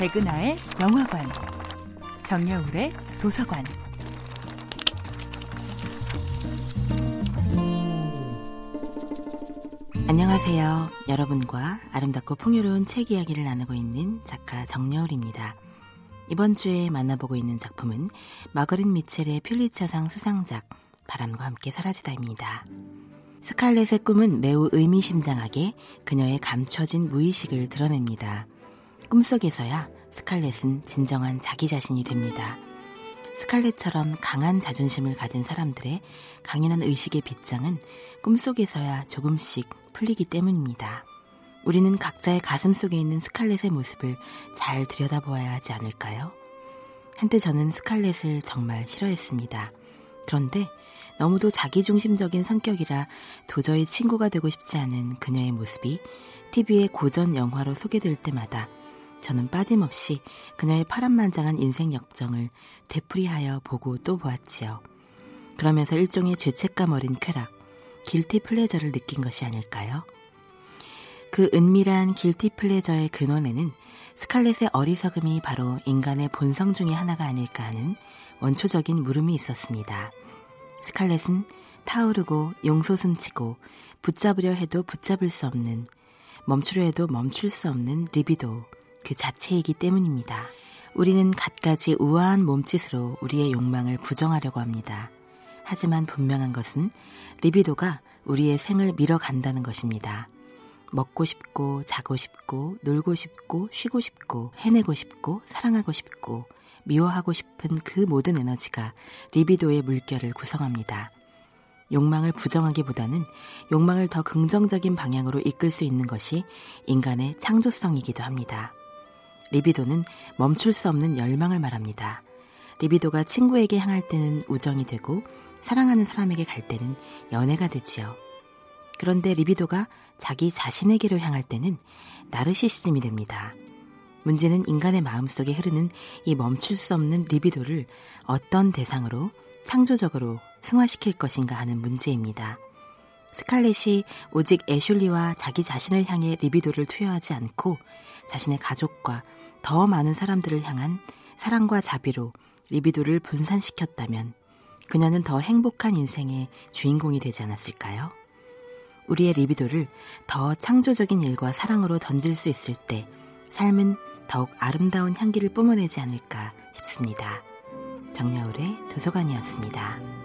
백은하의 영화관, 정여울의 도서관. 안녕하세요. 여러분과 아름답고 풍요로운 책 이야기를 나누고 있는 작가 정여울입니다. 이번 주에 만나보고 있는 작품은 마거린 미첼의 퓰리처상 수상작 바람과 함께 사라지다입니다. 스칼렛의 꿈은 매우 의미심장하게 그녀의 감춰진 무의식을 드러냅니다. 꿈속에서야 스칼렛은 진정한 자기 자신이 됩니다. 스칼렛처럼 강한 자존심을 가진 사람들의 강인한 의식의 빗장은 꿈속에서야 조금씩 풀리기 때문입니다. 우리는 각자의 가슴 속에 있는 스칼렛의 모습을 잘 들여다보아야 하지 않을까요? 한때 저는 스칼렛을 정말 싫어했습니다. 그런데 너무도 자기중심적인 성격이라 도저히 친구가 되고 싶지 않은 그녀의 모습이 TV의 고전 영화로 소개될 때마다 저는 빠짐없이 그녀의 파란만장한 인생 역정을 되풀이하여 보고 또 보았지요. 그러면서 일종의 죄책감 어린 쾌락, 길티 플레저를 느낀 것이 아닐까요? 그 은밀한 길티 플레저의 근원에는 스칼렛의 어리석음이 바로 인간의 본성 중의 하나가 아닐까 하는 원초적인 물음이 있었습니다. 스칼렛은 타오르고 용솟음치고 붙잡으려 해도 붙잡을 수 없는 멈추려 해도 멈출 수 없는 리비도 그 자체이기 때문입니다. 우리는 갖가지 우아한 몸짓으로 우리의 욕망을 부정하려고 합니다. 하지만 분명한 것은 리비도가 우리의 생을 밀어간다는 것입니다. 먹고 싶고, 자고 싶고, 놀고 싶고, 쉬고 싶고, 해내고 싶고, 사랑하고 싶고, 미워하고 싶은 그 모든 에너지가 리비도의 물결을 구성합니다. 욕망을 부정하기보다는 욕망을 더 긍정적인 방향으로 이끌 수 있는 것이 인간의 창조성이기도 합니다. 리비도는 멈출 수 없는 열망을 말합니다. 리비도가 친구에게 향할 때는 우정이 되고 사랑하는 사람에게 갈 때는 연애가 되지요. 그런데 리비도가 자기 자신에게로 향할 때는 나르시시즘이 됩니다. 문제는 인간의 마음속에 흐르는 이 멈출 수 없는 리비도를 어떤 대상으로 창조적으로 승화시킬 것인가 하는 문제입니다. 스칼렛이 오직 애슐리와 자기 자신을 향해 리비도를 투여하지 않고 자신의 가족과 더 많은 사람들을 향한 사랑과 자비로 리비도를 분산시켰다면 그녀는 더 행복한 인생의 주인공이 되지 않았을까요? 우리의 리비도를 더 창조적인 일과 사랑으로 던질 수 있을 때 삶은 더욱 아름다운 향기를 뿜어내지 않을까 싶습니다. 정여울의 도서관이었습니다.